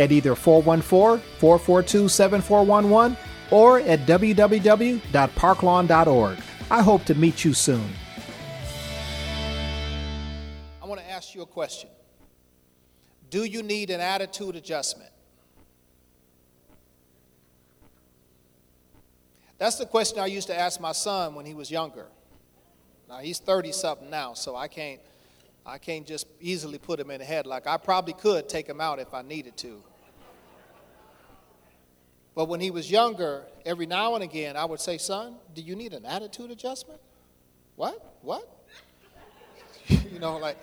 at either 414 442 7411 or at www.parklawn.org. I hope to meet you soon. I want to ask you a question Do you need an attitude adjustment? That's the question I used to ask my son when he was younger. Now he's 30 something now, so I can't I can't just easily put him in the head. Like I probably could take him out if I needed to. But when he was younger, every now and again I would say, "Son, do you need an attitude adjustment?" What? What? you know, like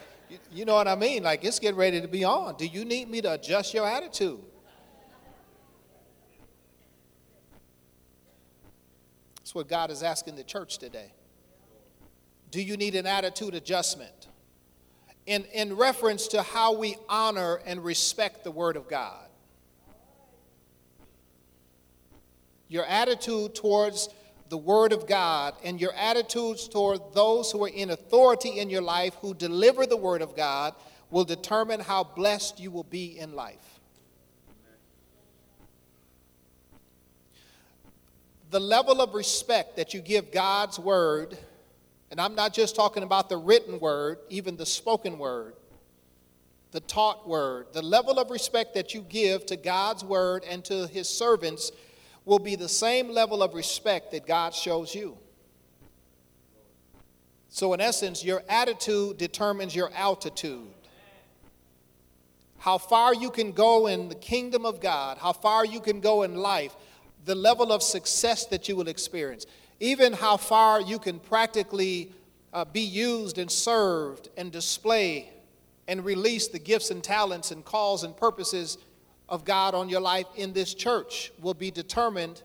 you, know what I mean? Like it's getting ready to be on. Do you need me to adjust your attitude? That's what God is asking the church today. Do you need an attitude adjustment? In, in reference to how we honor and respect the Word of God. Your attitude towards the Word of God and your attitudes toward those who are in authority in your life who deliver the Word of God will determine how blessed you will be in life. the level of respect that you give God's word, and I'm not just talking about the written word, even the spoken word, the taught word, the level of respect that you give to God's word and to his servants will be the same level of respect that God shows you. So, in essence, your attitude determines your altitude. How far you can go in the kingdom of God, how far you can go in life, the level of success that you will experience, even how far you can practically uh, be used and served and display and release the gifts and talents and calls and purposes of God on your life in this church will be determined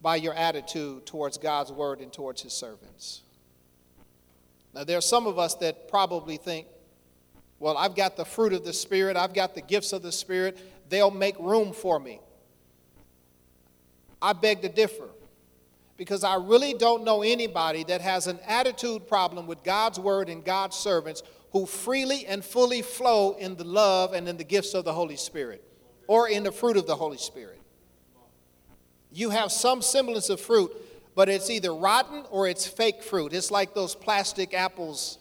by your attitude towards God's word and towards his servants. Now, there are some of us that probably think, well, I've got the fruit of the Spirit, I've got the gifts of the Spirit, they'll make room for me. I beg to differ because I really don't know anybody that has an attitude problem with God's word and God's servants who freely and fully flow in the love and in the gifts of the Holy Spirit or in the fruit of the Holy Spirit. You have some semblance of fruit, but it's either rotten or it's fake fruit. It's like those plastic apples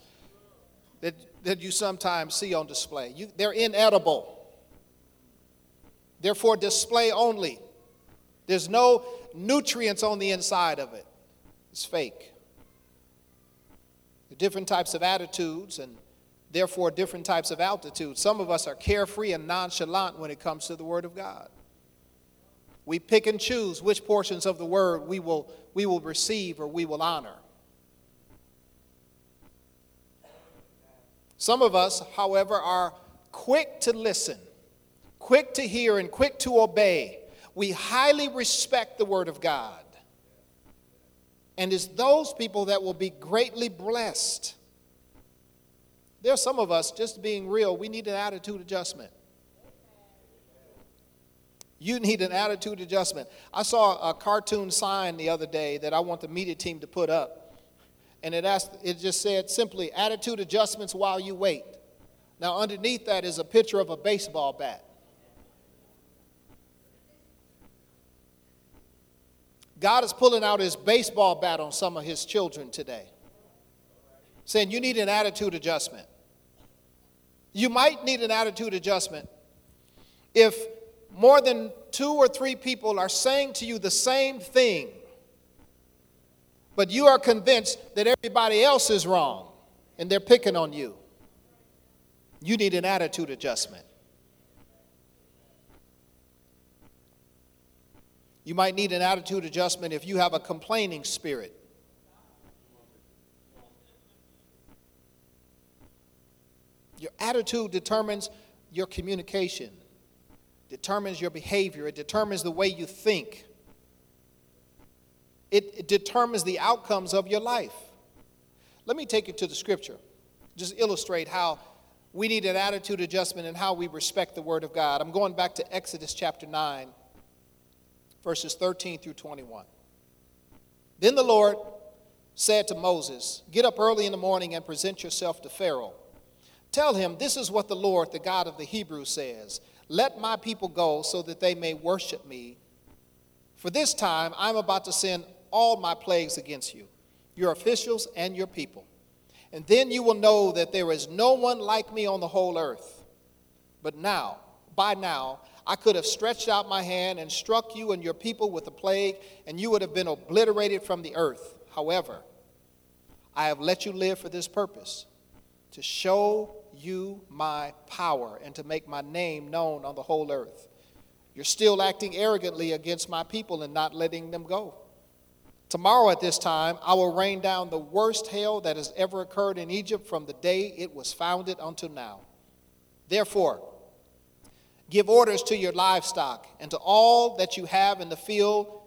that, that you sometimes see on display. You, they're inedible, they're for display only. There's no nutrients on the inside of it. It's fake. Are different types of attitudes and therefore different types of altitudes. Some of us are carefree and nonchalant when it comes to the Word of God. We pick and choose which portions of the Word we will, we will receive or we will honor. Some of us, however, are quick to listen, quick to hear, and quick to obey we highly respect the Word of God. And it's those people that will be greatly blessed. There are some of us, just being real, we need an attitude adjustment. You need an attitude adjustment. I saw a cartoon sign the other day that I want the media team to put up. And it asked, it just said simply, attitude adjustments while you wait. Now, underneath that is a picture of a baseball bat. God is pulling out his baseball bat on some of his children today, saying, You need an attitude adjustment. You might need an attitude adjustment if more than two or three people are saying to you the same thing, but you are convinced that everybody else is wrong and they're picking on you, you need an attitude adjustment. You might need an attitude adjustment if you have a complaining spirit. Your attitude determines your communication, determines your behavior, it determines the way you think, it, it determines the outcomes of your life. Let me take you to the scripture, just illustrate how we need an attitude adjustment and how we respect the Word of God. I'm going back to Exodus chapter 9, verses 13 through 21. Then the Lord said to Moses, Get up early in the morning and present yourself to Pharaoh Tell him, This is what the Lord, the God of the Hebrews, says Let my people go so that they may worship me. For this time I'm about to send all my plagues against you, your officials and your people. And then you will know that there is no one like me on the whole earth. But now, by now, I could have stretched out my hand and struck you and your people with a plague, and you would have been obliterated from the earth. However, I have let you live for this purpose to show you my power and to make my name known on the whole earth. You're still acting arrogantly against my people and not letting them go. Tomorrow at this time, I will rain down the worst hail that has ever occurred in Egypt from the day it was founded until now. Therefore, give orders to your livestock and to all that you have in the field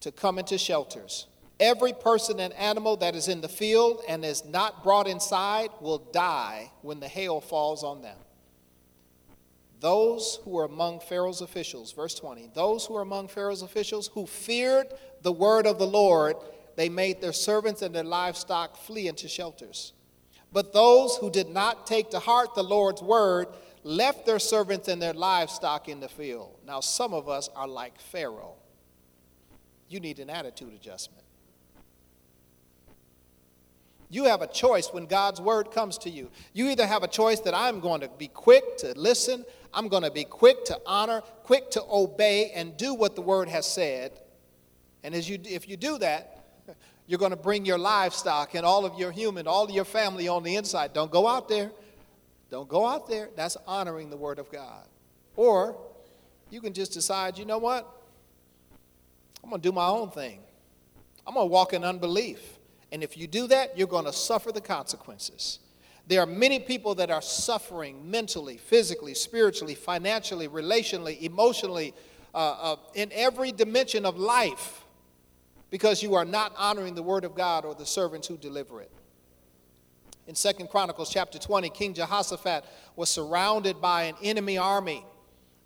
to come into shelters. Every person and animal that is in the field and is not brought inside will die when the hail falls on them. Those who are among Pharaoh's officials, verse 20, those who are among Pharaoh's officials who feared the word of the Lord, they made their servants and their livestock flee into shelters. But those who did not take to heart the Lord's word left their servants and their livestock in the field. Now, some of us are like Pharaoh. You need an attitude adjustment. You have a choice when God's word comes to you. You either have a choice that I'm going to be quick to listen, I'm going to be quick to honor, quick to obey, and do what the word has said. And as you, if you do that, you're going to bring your livestock and all of your human, all of your family on the inside. Don't go out there. Don't go out there. That's honoring the word of God. Or you can just decide, you know what? I'm going to do my own thing. I'm going to walk in unbelief. And if you do that, you're going to suffer the consequences. There are many people that are suffering mentally, physically, spiritually, financially, relationally, emotionally, uh, uh, in every dimension of life because you are not honoring the word of God or the servants who deliver it. In Second Chronicles chapter 20, King Jehoshaphat was surrounded by an enemy army.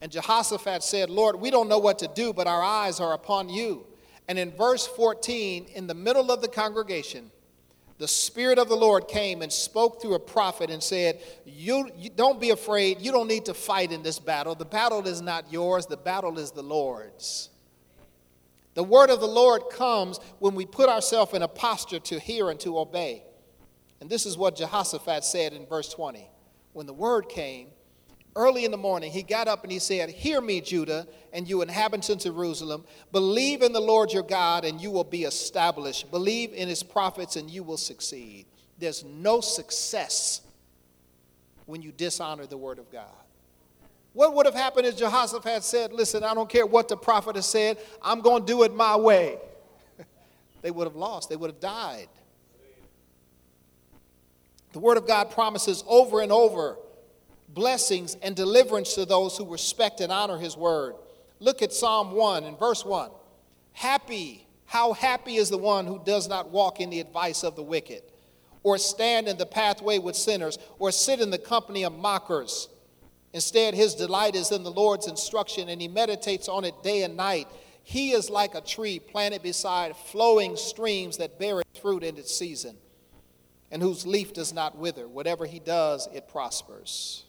And Jehoshaphat said, Lord, we don't know what to do, but our eyes are upon you. And in verse 14, in the middle of the congregation, the Spirit of the Lord came and spoke through a prophet and said, you, you, don't be afraid. You don't need to fight in this battle. The battle is not yours, the battle is the Lord's. The word of the Lord comes when we put ourselves in a posture to hear and to obey. And this is what Jehoshaphat said in verse 20. When the word came, early in the morning, he got up and he said, Hear me, Judah, and you inhabitants of Jerusalem. Believe in the Lord your God, and you will be established. Believe in his prophets, and you will succeed. There's no success when you dishonor the word of God. What would have happened if Jehoshaphat said, Listen, I don't care what the prophet has said, I'm going to do it my way? they would have lost, they would have died. The word of God promises over and over blessings and deliverance to those who respect and honor his word. Look at Psalm 1 and verse 1. Happy, how happy is the one who does not walk in the advice of the wicked, or stand in the pathway with sinners, or sit in the company of mockers. Instead, his delight is in the Lord's instruction, and he meditates on it day and night. He is like a tree planted beside flowing streams that bear its fruit in its season, and whose leaf does not wither. Whatever he does, it prospers.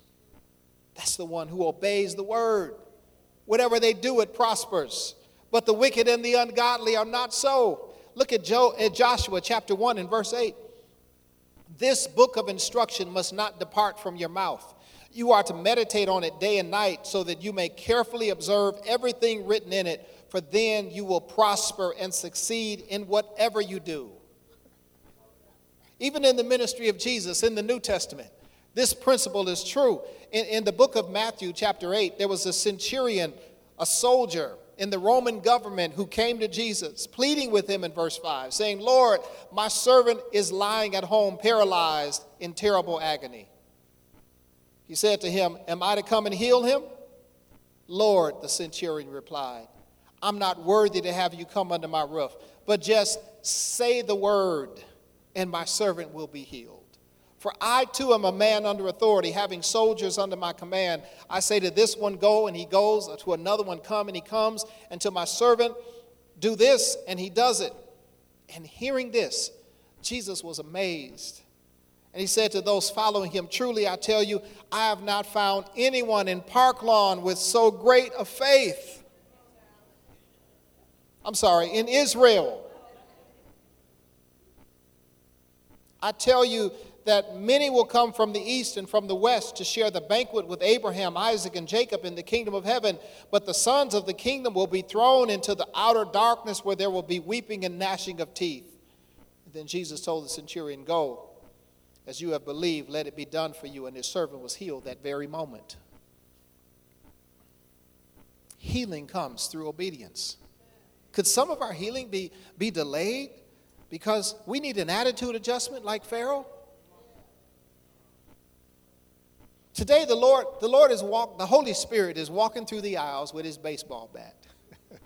That's the one who obeys the word. Whatever they do, it prospers. But the wicked and the ungodly are not so. Look at, jo- at Joshua chapter 1 and verse 8. This book of instruction must not depart from your mouth. You are to meditate on it day and night so that you may carefully observe everything written in it, for then you will prosper and succeed in whatever you do. Even in the ministry of Jesus in the New Testament, this principle is true. In, in the book of Matthew, chapter 8, there was a centurion, a soldier in the Roman government who came to Jesus, pleading with him in verse 5, saying, Lord, my servant is lying at home, paralyzed in terrible agony. He said to him, Am I to come and heal him? Lord, the centurion replied, I'm not worthy to have you come under my roof, but just say the word, and my servant will be healed. For I too am a man under authority, having soldiers under my command. I say to this one, Go, and he goes, to another one, Come, and he comes, and to my servant, Do this, and he does it. And hearing this, Jesus was amazed and he said to those following him, Truly I tell you, I have not found anyone in Park Lawn with so great a faith. I'm sorry, in Israel. I tell you that many will come from the east and from the west to share the banquet with Abraham, Isaac, and Jacob in the kingdom of heaven. But the sons of the kingdom will be thrown into the outer darkness where there will be weeping and gnashing of teeth. And then Jesus told the centurion, Go as you have believed, let it be done for you. And his servant was healed that very moment. Healing comes through obedience. Could some of our healing be, be delayed because we need an attitude adjustment like Pharaoh? Today the Lord, the Lord is walk, the Holy Spirit is walking through the aisles with his baseball bat.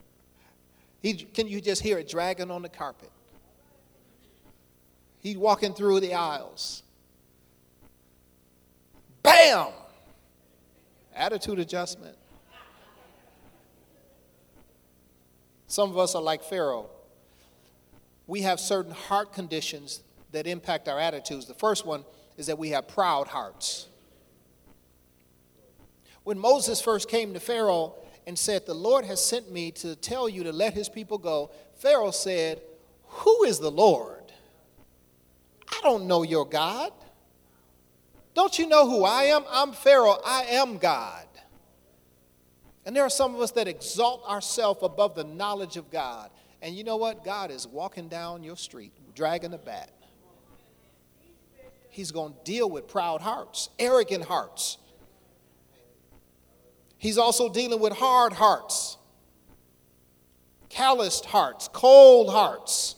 he, can you just hear it dragging on the carpet? He's walking through the aisles. Bam! Attitude adjustment. Some of us are like Pharaoh. We have certain heart conditions that impact our attitudes. The first one is that we have proud hearts. When Moses first came to Pharaoh and said, The Lord has sent me to tell you to let his people go, Pharaoh said, Who is the Lord? I don't know your God. Don't you know who I am? I'm Pharaoh. I am God. And there are some of us that exalt ourselves above the knowledge of God. And you know what? God is walking down your street, dragging a bat. He's going to deal with proud hearts, arrogant hearts. He's also dealing with hard hearts, calloused hearts, cold hearts,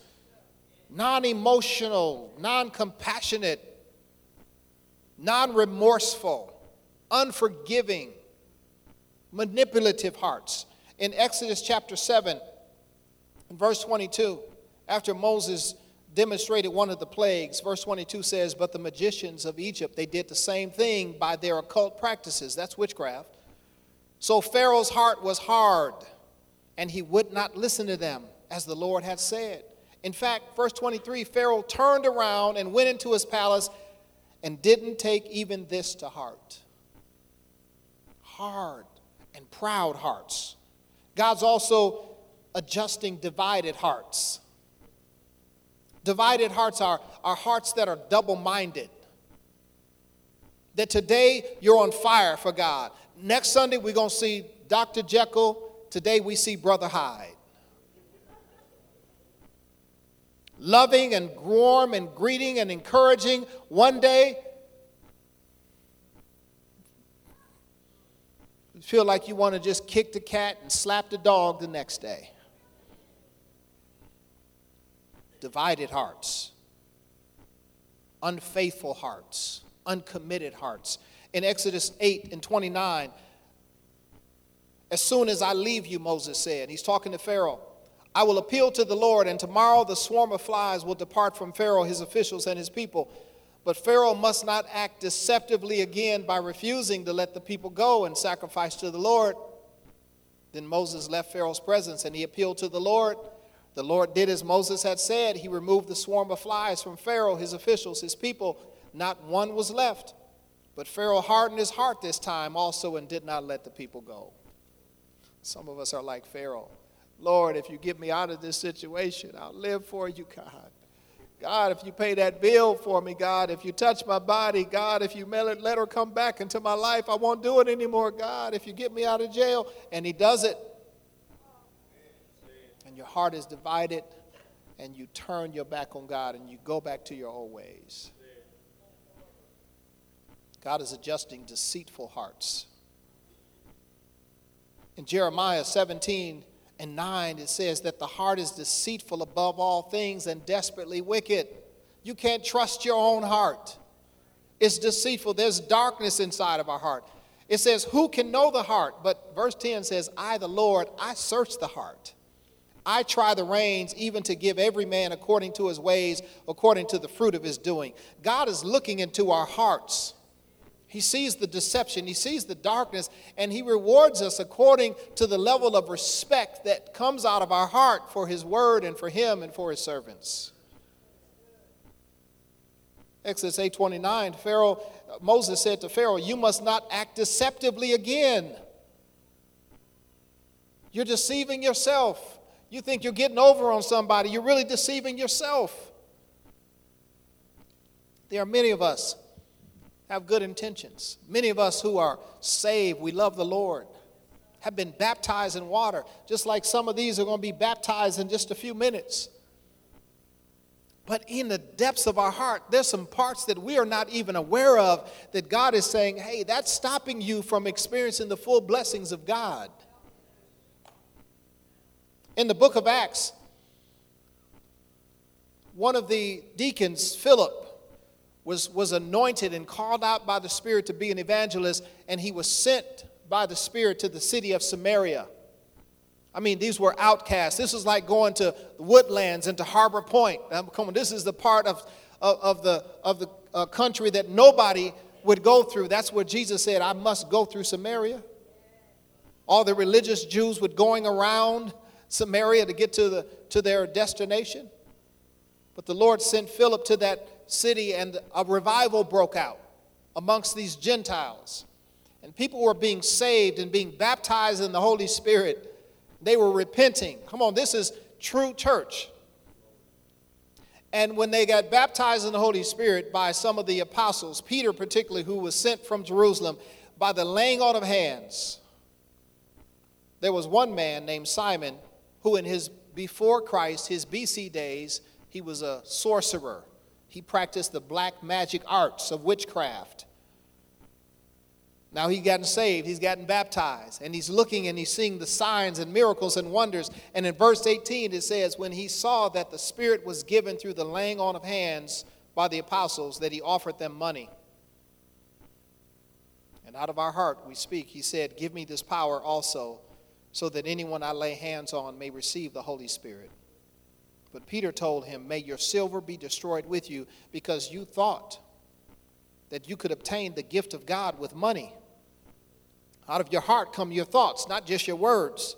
non emotional, non compassionate non remorseful, unforgiving, manipulative hearts. In Exodus chapter 7, verse 22, after Moses demonstrated one of the plagues, verse 22 says, But the magicians of Egypt, they did the same thing by their occult practices. That's witchcraft. So Pharaoh's heart was hard, and he would not listen to them, as the Lord had said. In fact, verse 23 Pharaoh turned around and went into his palace and didn't take even this to heart. Hard and proud hearts. God's also adjusting divided hearts. Divided hearts are, are hearts that are double minded. That today you're on fire for God. Next Sunday we're going to see Dr. Jekyll. Today we see Brother Hyde. loving and warm and greeting and encouraging one day, you feel like you want to just kick the cat and slap the dog the next day. Divided hearts, unfaithful hearts, uncommitted hearts. In Exodus 8 and 29, as soon as I leave you, Moses said, he's talking to Pharaoh. I will appeal to the Lord, and tomorrow the swarm of flies will depart from Pharaoh, his officials, and his people. But Pharaoh must not act deceptively again by refusing to let the people go and sacrifice to the Lord. Then Moses left Pharaoh's presence and he appealed to the Lord. The Lord did as Moses had said. He removed the swarm of flies from Pharaoh, his officials, his people. Not one was left. But Pharaoh hardened his heart this time also and did not let the people go. Some of us are like Pharaoh. Lord, if you get me out of this situation, I'll live for you, God. God, if you pay that bill for me, God, if you touch my body, God, if you let her come back into my life, I won't do it anymore, God, if you get me out of jail. And he does it. And your heart is divided, and you turn your back on God and you go back to your old ways. God is adjusting deceitful hearts. In Jeremiah 17, and 9, it says that the heart is deceitful above all things and desperately wicked. You can't trust your own heart. It's deceitful. There's darkness inside of our heart. It says, Who can know the heart? But verse 10 says, I, the Lord, I search the heart. I try the reins even to give every man according to his ways, according to the fruit of his doing. God is looking into our hearts. He sees the deception, he sees the darkness, and he rewards us according to the level of respect that comes out of our heart for his word and for him and for his servants. Exodus 8:29, Pharaoh Moses said to Pharaoh, "You must not act deceptively again. You're deceiving yourself. You think you're getting over on somebody, you're really deceiving yourself." There are many of us have good intentions. Many of us who are saved, we love the Lord, have been baptized in water, just like some of these are going to be baptized in just a few minutes. But in the depths of our heart, there's some parts that we are not even aware of that God is saying, hey, that's stopping you from experiencing the full blessings of God. In the book of Acts, one of the deacons, Philip, was, was anointed and called out by the Spirit to be an evangelist, and he was sent by the Spirit to the city of Samaria. I mean, these were outcasts. This is like going to the woodlands and to Harbor Point. Come on, this is the part of, of, of the, of the uh, country that nobody would go through. That's where Jesus said, I must go through Samaria. All the religious Jews were going around Samaria to get to, the, to their destination. But the Lord sent Philip to that city and a revival broke out amongst these Gentiles. And people were being saved and being baptized in the Holy Spirit. They were repenting. Come on, this is true church. And when they got baptized in the Holy Spirit by some of the apostles, Peter particularly, who was sent from Jerusalem, by the laying on of hands, there was one man named Simon who, in his before Christ, his BC days, he was a sorcerer he practiced the black magic arts of witchcraft. Now he's gotten saved, he's gotten baptized, and he's looking and he's seeing the signs and miracles and wonders. And in verse 18, it says, When he saw that the Spirit was given through the laying on of hands by the apostles, that he offered them money. And out of our heart we speak, he said, Give me this power also, so that anyone I lay hands on may receive the Holy Spirit. But Peter told him, May your silver be destroyed with you, because you thought that you could obtain the gift of God with money. Out of your heart come your thoughts, not just your words.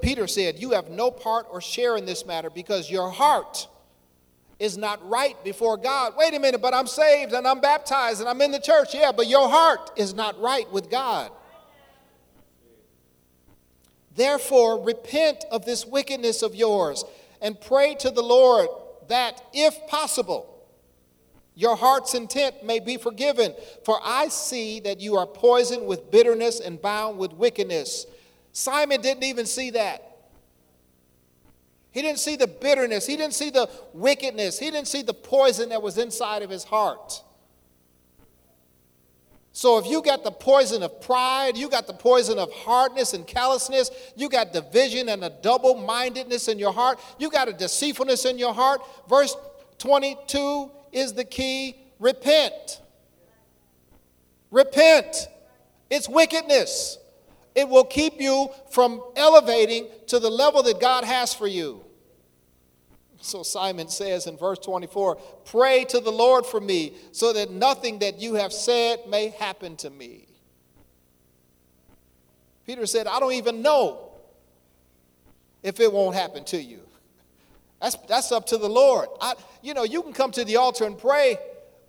Peter said, You have no part or share in this matter because your heart is not right before God. Wait a minute, but I'm saved and I'm baptized and I'm in the church. Yeah, but your heart is not right with God. Therefore, repent of this wickedness of yours and pray to the Lord that, if possible, your heart's intent may be forgiven. For I see that you are poisoned with bitterness and bound with wickedness. Simon didn't even see that. He didn't see the bitterness. He didn't see the wickedness. He didn't see the poison that was inside of his heart. So if you got the poison of pride, you got the poison of hardness and callousness, you got division and a double mindedness in your heart, you got a deceitfulness in your heart. Verse 22 is the key repent. Repent. It's wickedness. It will keep you from elevating to the level that God has for you. So Simon says in verse 24, Pray to the Lord for me, so that nothing that you have said may happen to me. Peter said, I don't even know if it won't happen to you. That's, that's up to the Lord. I, you know, you can come to the altar and pray.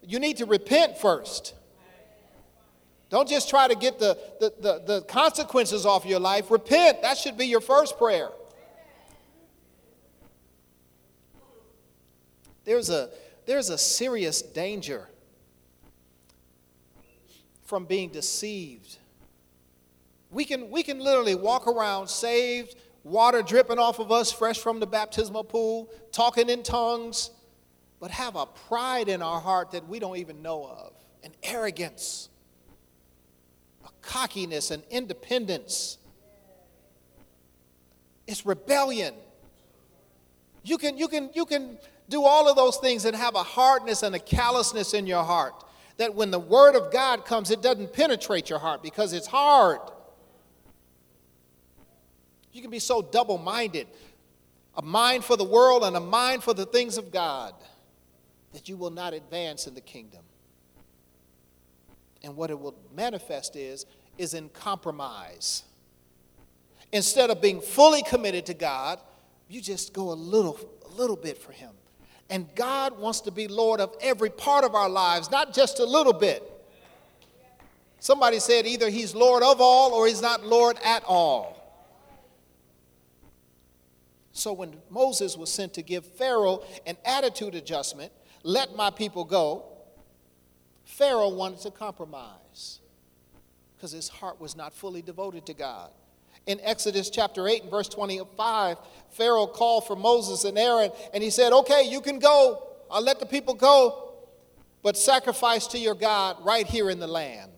You need to repent first. Don't just try to get the, the, the, the consequences off your life. Repent. That should be your first prayer. There's a, there's a serious danger from being deceived. We can, we can literally walk around saved, water dripping off of us fresh from the baptismal pool, talking in tongues, but have a pride in our heart that we don't even know of, an arrogance, a cockiness, an independence. It's rebellion. You can, you, can, you can do all of those things and have a hardness and a callousness in your heart that when the Word of God comes, it doesn't penetrate your heart because it's hard. You can be so double minded a mind for the world and a mind for the things of God that you will not advance in the kingdom. And what it will manifest is, is in compromise. Instead of being fully committed to God, you just go a little, a little bit for Him. And God wants to be Lord of every part of our lives, not just a little bit. Somebody said either He's Lord of all or He's not Lord at all. So when Moses was sent to give Pharaoh an attitude adjustment, let my people go, Pharaoh wanted to compromise because his heart was not fully devoted to God. In Exodus chapter 8 and verse 25, Pharaoh called for Moses and Aaron and he said, Okay, you can go. I'll let the people go, but sacrifice to your God right here in the land.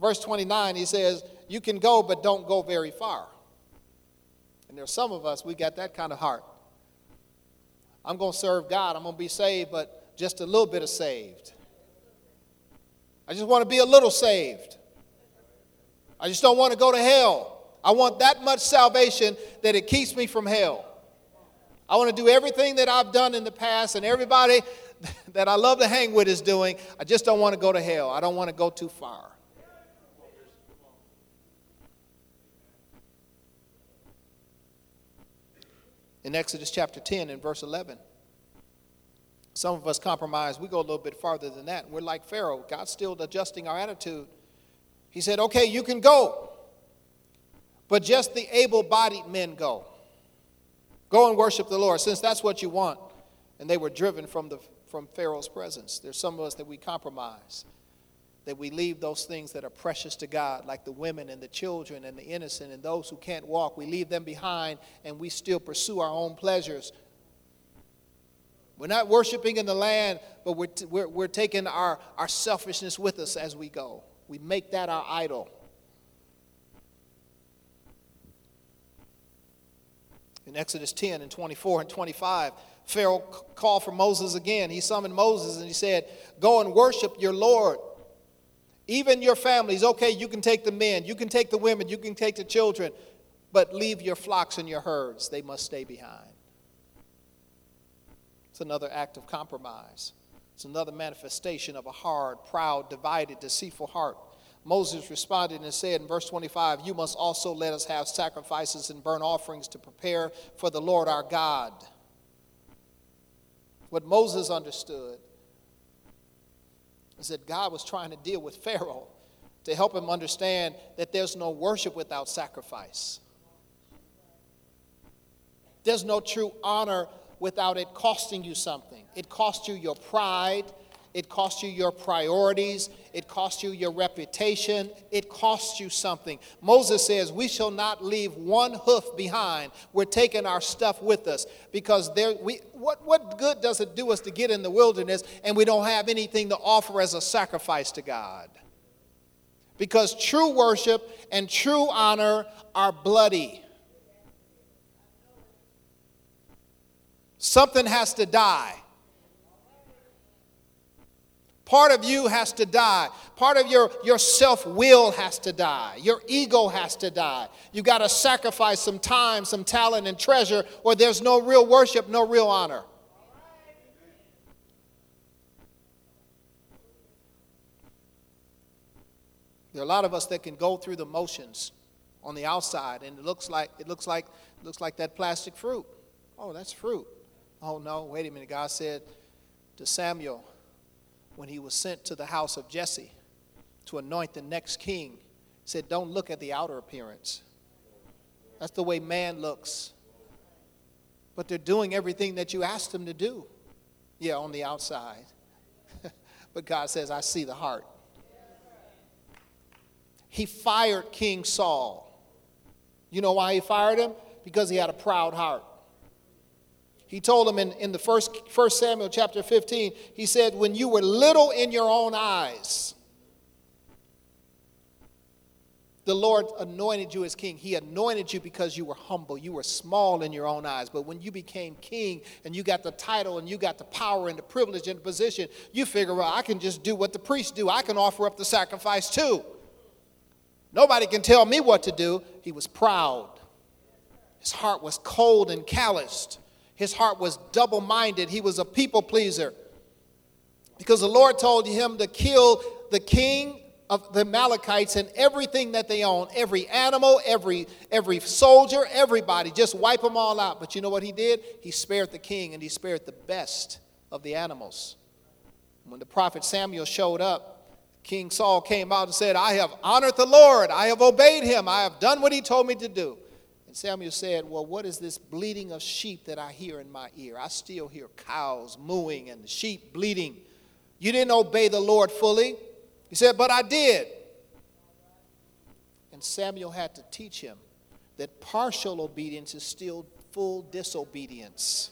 Verse 29, he says, You can go, but don't go very far. And there's some of us, we got that kind of heart. I'm going to serve God. I'm going to be saved, but just a little bit of saved. I just want to be a little saved. I just don't want to go to hell. I want that much salvation that it keeps me from hell. I want to do everything that I've done in the past and everybody that I love to hang with is doing. I just don't want to go to hell. I don't want to go too far. in Exodus chapter 10 and verse 11. Some of us compromise. We go a little bit farther than that. We're like Pharaoh. God's still adjusting our attitude. He said, Okay, you can go, but just the able bodied men go. Go and worship the Lord, since that's what you want. And they were driven from, the, from Pharaoh's presence. There's some of us that we compromise that we leave those things that are precious to God, like the women and the children and the innocent and those who can't walk. We leave them behind and we still pursue our own pleasures. We're not worshiping in the land, but we're, t- we're, we're taking our, our selfishness with us as we go. We make that our idol. In Exodus 10 and 24 and 25, Pharaoh called for Moses again. He summoned Moses and he said, Go and worship your Lord. Even your families, okay, you can take the men, you can take the women, you can take the children, but leave your flocks and your herds. They must stay behind. It's another act of compromise. It's another manifestation of a hard, proud, divided, deceitful heart. Moses responded and said in verse 25, You must also let us have sacrifices and burnt offerings to prepare for the Lord our God. What Moses understood is that God was trying to deal with Pharaoh to help him understand that there's no worship without sacrifice. There's no true honor without it costing you something. It costs you your pride, it costs you your priorities. It costs you your reputation. It costs you something. Moses says, We shall not leave one hoof behind. We're taking our stuff with us because there, we, what, what good does it do us to get in the wilderness and we don't have anything to offer as a sacrifice to God? Because true worship and true honor are bloody. Something has to die. Part of you has to die. Part of your, your self will has to die. Your ego has to die. You've got to sacrifice some time, some talent, and treasure, or there's no real worship, no real honor. There are a lot of us that can go through the motions on the outside, and it looks like it looks like it looks like that plastic fruit. Oh, that's fruit. Oh no, wait a minute. God said to Samuel, when he was sent to the house of Jesse to anoint the next king, said, Don't look at the outer appearance. That's the way man looks. but they're doing everything that you asked them to do. Yeah, on the outside. but God says, I see the heart. He fired King Saul. You know why he fired him? Because he had a proud heart. He told him in, in the first, first Samuel chapter 15, he said, When you were little in your own eyes, the Lord anointed you as king. He anointed you because you were humble. You were small in your own eyes. But when you became king and you got the title and you got the power and the privilege and the position, you figure, well, I can just do what the priests do. I can offer up the sacrifice too. Nobody can tell me what to do. He was proud. His heart was cold and calloused. His heart was double minded. He was a people pleaser. Because the Lord told him to kill the king of the Amalekites and everything that they own, every animal, every, every soldier, everybody, just wipe them all out. But you know what he did? He spared the king and he spared the best of the animals. When the prophet Samuel showed up, King Saul came out and said, I have honored the Lord, I have obeyed him, I have done what he told me to do. Samuel said, Well, what is this bleating of sheep that I hear in my ear? I still hear cows mooing and the sheep bleating. You didn't obey the Lord fully. He said, But I did. And Samuel had to teach him that partial obedience is still full disobedience.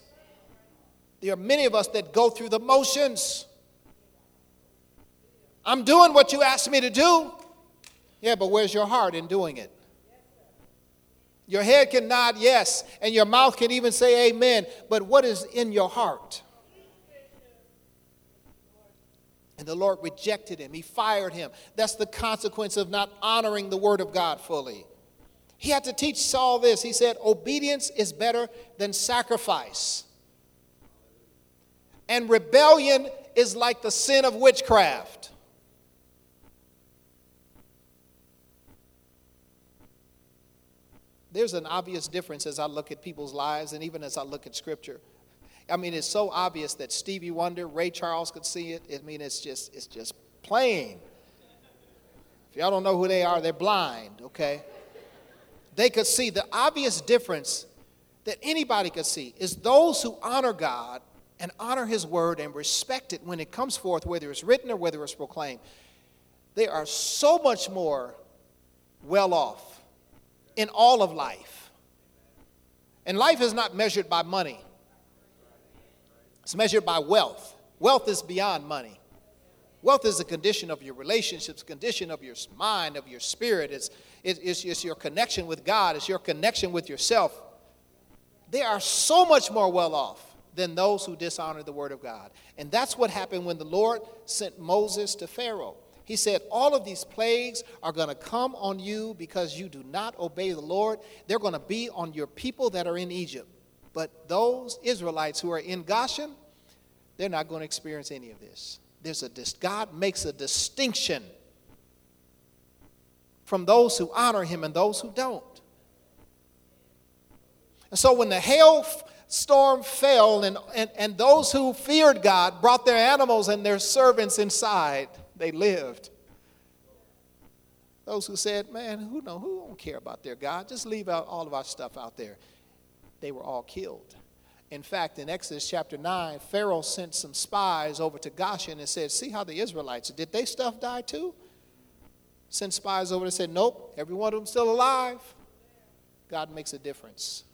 There are many of us that go through the motions. I'm doing what you asked me to do. Yeah, but where's your heart in doing it? Your head can nod yes, and your mouth can even say amen, but what is in your heart? And the Lord rejected him. He fired him. That's the consequence of not honoring the word of God fully. He had to teach Saul this. He said, Obedience is better than sacrifice. And rebellion is like the sin of witchcraft. There's an obvious difference as I look at people's lives and even as I look at Scripture. I mean, it's so obvious that Stevie Wonder, Ray Charles could see it. I mean, it's just, it's just plain. If y'all don't know who they are, they're blind, okay? They could see the obvious difference that anybody could see is those who honor God and honor His word and respect it when it comes forth, whether it's written or whether it's proclaimed. They are so much more well off in all of life. And life is not measured by money. It's measured by wealth. Wealth is beyond money. Wealth is a condition of your relationships, condition of your mind, of your spirit. It's, it's, it's your connection with God, it's your connection with yourself. They are so much more well off than those who dishonor the word of God. And that's what happened when the Lord sent Moses to Pharaoh. He said, All of these plagues are going to come on you because you do not obey the Lord. They're going to be on your people that are in Egypt. But those Israelites who are in Goshen, they're not going to experience any of this. There's a God makes a distinction from those who honor him and those who don't. And so when the hail storm fell and, and, and those who feared God brought their animals and their servants inside, they lived. Those who said, man, who know who don't care about their God? Just leave out all of our stuff out there they were all killed. In fact, in Exodus chapter 9, Pharaoh sent some spies over to Goshen and said, See how the Israelites, did they stuff die too? Sent spies over and said, Nope, every one of them still alive. God makes a difference.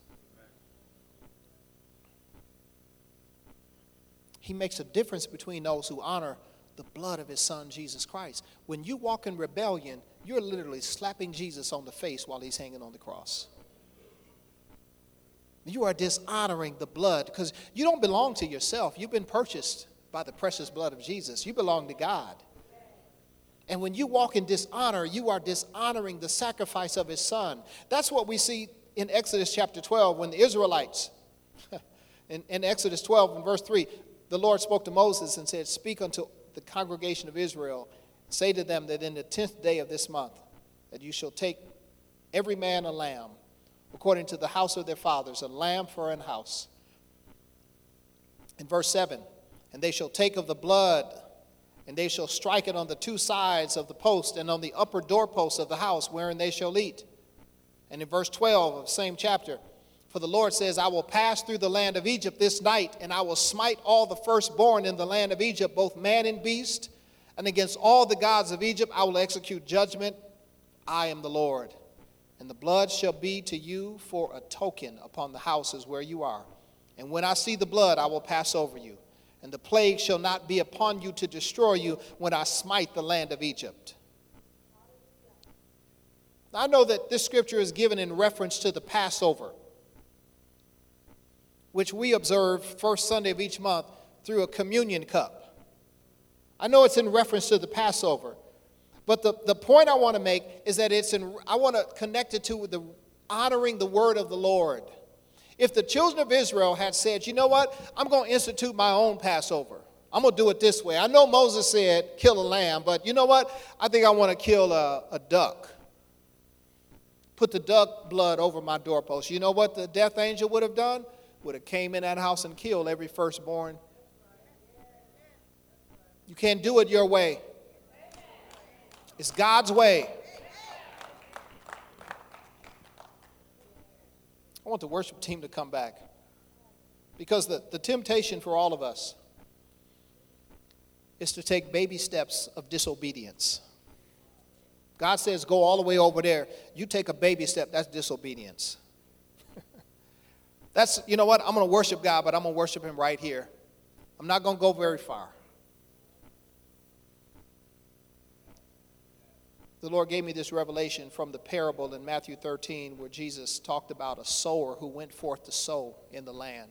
He makes a difference between those who honor the blood of his son, Jesus Christ. When you walk in rebellion, you're literally slapping Jesus on the face while he's hanging on the cross. You are dishonoring the blood because you don't belong to yourself. You've been purchased by the precious blood of Jesus. You belong to God. And when you walk in dishonor, you are dishonoring the sacrifice of his son. That's what we see in Exodus chapter 12 when the Israelites, in, in Exodus 12 and verse 3, the Lord spoke to Moses and said, Speak unto the congregation of Israel, say to them that in the tenth day of this month, that you shall take every man a lamb according to the house of their fathers, a lamb for an house. In verse 7, and they shall take of the blood, and they shall strike it on the two sides of the post and on the upper doorpost of the house wherein they shall eat. And in verse 12 of the same chapter, For the Lord says, I will pass through the land of Egypt this night, and I will smite all the firstborn in the land of Egypt, both man and beast, and against all the gods of Egypt I will execute judgment. I am the Lord. And the blood shall be to you for a token upon the houses where you are. And when I see the blood, I will pass over you. And the plague shall not be upon you to destroy you when I smite the land of Egypt. I know that this scripture is given in reference to the Passover which we observe first Sunday of each month through a communion cup. I know it's in reference to the Passover, but the, the point I want to make is that it's in, I want to connect it to the honoring the word of the Lord. If the children of Israel had said, you know what, I'm going to institute my own Passover. I'm going to do it this way. I know Moses said, kill a lamb, but you know what? I think I want to kill a, a duck. Put the duck blood over my doorpost. You know what the death angel would have done? Would have came in that house and killed every firstborn. You can't do it your way. It's God's way. I want the worship team to come back. Because the, the temptation for all of us is to take baby steps of disobedience. God says, go all the way over there. You take a baby step, that's disobedience. That's, you know what, I'm going to worship God, but I'm going to worship Him right here. I'm not going to go very far. The Lord gave me this revelation from the parable in Matthew 13 where Jesus talked about a sower who went forth to sow in the land.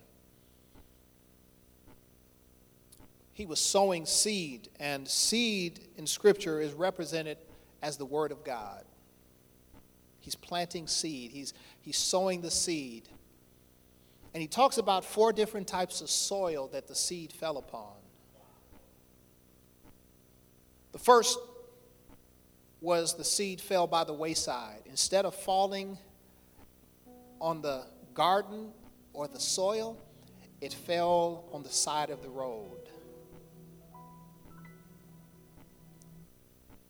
He was sowing seed, and seed in Scripture is represented as the Word of God. He's planting seed, he's, he's sowing the seed. And he talks about four different types of soil that the seed fell upon. The first was the seed fell by the wayside. Instead of falling on the garden or the soil, it fell on the side of the road.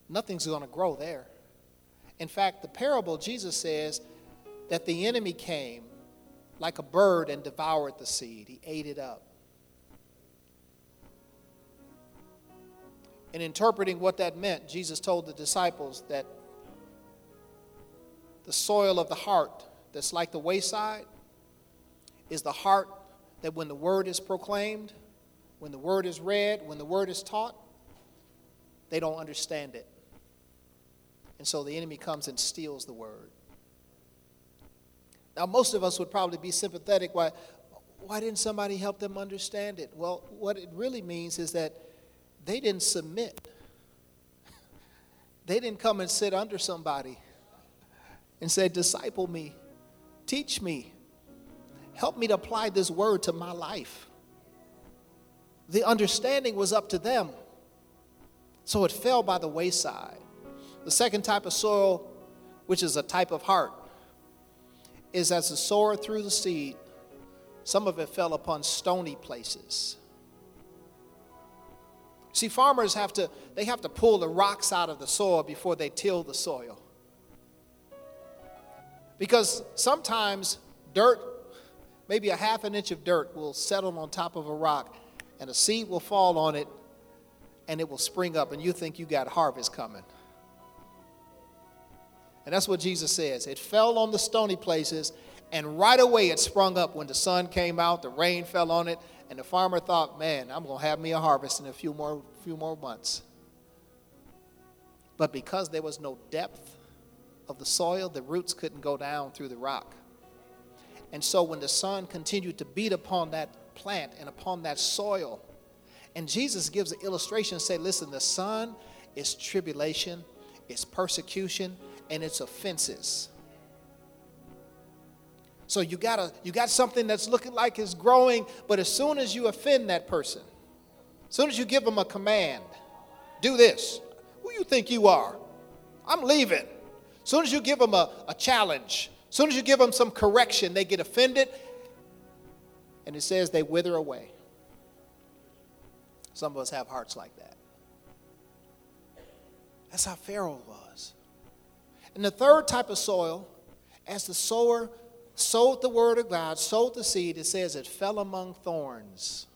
Nothing's going to grow there. In fact, the parable, Jesus says that the enemy came like a bird and devoured the seed. He ate it up. In interpreting what that meant, Jesus told the disciples that the soil of the heart that's like the wayside is the heart that when the word is proclaimed, when the word is read, when the word is taught, they don't understand it. And so the enemy comes and steals the word. Now, most of us would probably be sympathetic. Why, why didn't somebody help them understand it? Well, what it really means is that they didn't submit. They didn't come and sit under somebody and say, Disciple me, teach me, help me to apply this word to my life. The understanding was up to them. So it fell by the wayside. The second type of soil, which is a type of heart, is as the sower threw the seed, some of it fell upon stony places. See, farmers have to, they have to pull the rocks out of the soil before they till the soil. Because sometimes dirt, maybe a half an inch of dirt, will settle on top of a rock, and a seed will fall on it, and it will spring up, and you think you got harvest coming. And that's what Jesus says. It fell on the stony places, and right away it sprung up when the sun came out, the rain fell on it, and the farmer thought, man, I'm going to have me a harvest in a few more, few more months. But because there was no depth of the soil, the roots couldn't go down through the rock. And so when the sun continued to beat upon that plant and upon that soil, and Jesus gives an illustration, say, listen, the sun is tribulation, it's persecution, and its offenses. So you got you got something that's looking like it's growing, but as soon as you offend that person, as soon as you give them a command, do this. Who you think you are? I'm leaving. As soon as you give them a, a challenge, as soon as you give them some correction, they get offended, and it says they wither away. Some of us have hearts like that. That's how Pharaoh was. And the third type of soil, as the sower sowed the word of God, sowed the seed, it says it fell among thorns.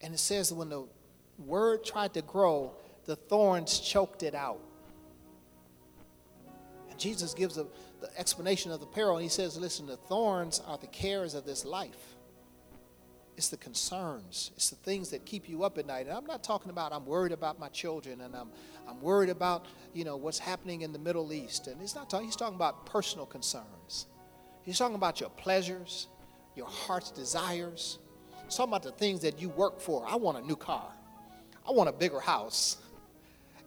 And it says when the word tried to grow, the thorns choked it out. And Jesus gives a, the explanation of the peril, and he says, Listen, the thorns are the cares of this life. It's the concerns. It's the things that keep you up at night. And I'm not talking about I'm worried about my children and I'm, I'm worried about, you know, what's happening in the Middle East. And he's not talking, he's talking about personal concerns. He's talking about your pleasures, your heart's desires. He's talking about the things that you work for. I want a new car. I want a bigger house.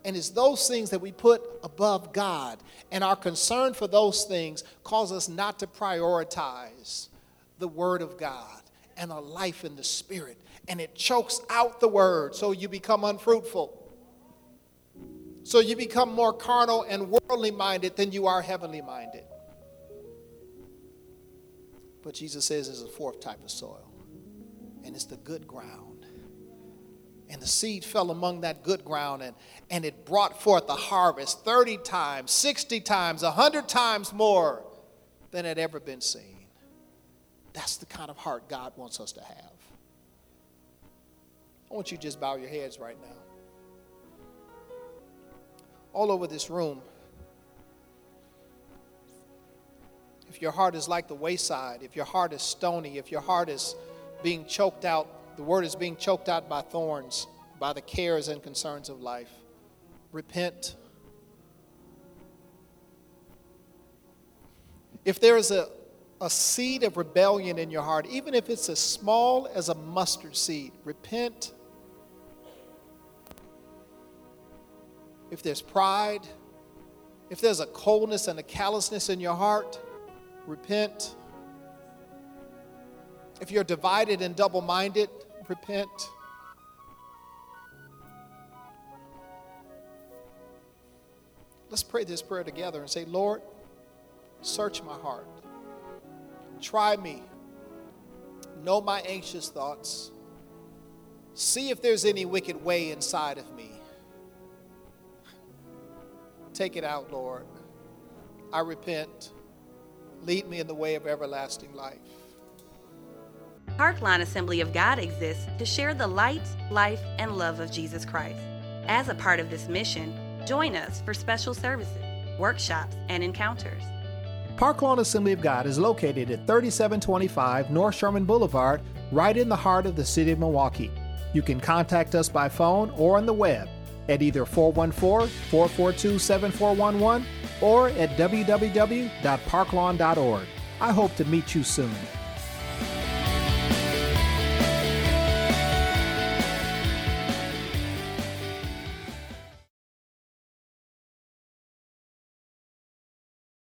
And it's those things that we put above God. And our concern for those things cause us not to prioritize the Word of God and a life in the Spirit. And it chokes out the Word, so you become unfruitful. So you become more carnal and worldly minded than you are heavenly minded. But Jesus says there's a fourth type of soil, and it's the good ground. And the seed fell among that good ground, and, and it brought forth a harvest 30 times, 60 times, 100 times more than had ever been seen. That's the kind of heart God wants us to have. I want you to just bow your heads right now. All over this room, if your heart is like the wayside, if your heart is stony, if your heart is being choked out, the word is being choked out by thorns, by the cares and concerns of life, repent. If there is a a seed of rebellion in your heart, even if it's as small as a mustard seed, repent. If there's pride, if there's a coldness and a callousness in your heart, repent. If you're divided and double minded, repent. Let's pray this prayer together and say, Lord, search my heart. Try me. Know my anxious thoughts. See if there's any wicked way inside of me. Take it out, Lord. I repent. Lead me in the way of everlasting life. Parklawn Assembly of God exists to share the light, life, and love of Jesus Christ. As a part of this mission, join us for special services, workshops, and encounters. Parklawn Assembly of God is located at 3725 North Sherman Boulevard, right in the heart of the city of Milwaukee. You can contact us by phone or on the web at either 414 442 7411 or at www.parklawn.org. I hope to meet you soon.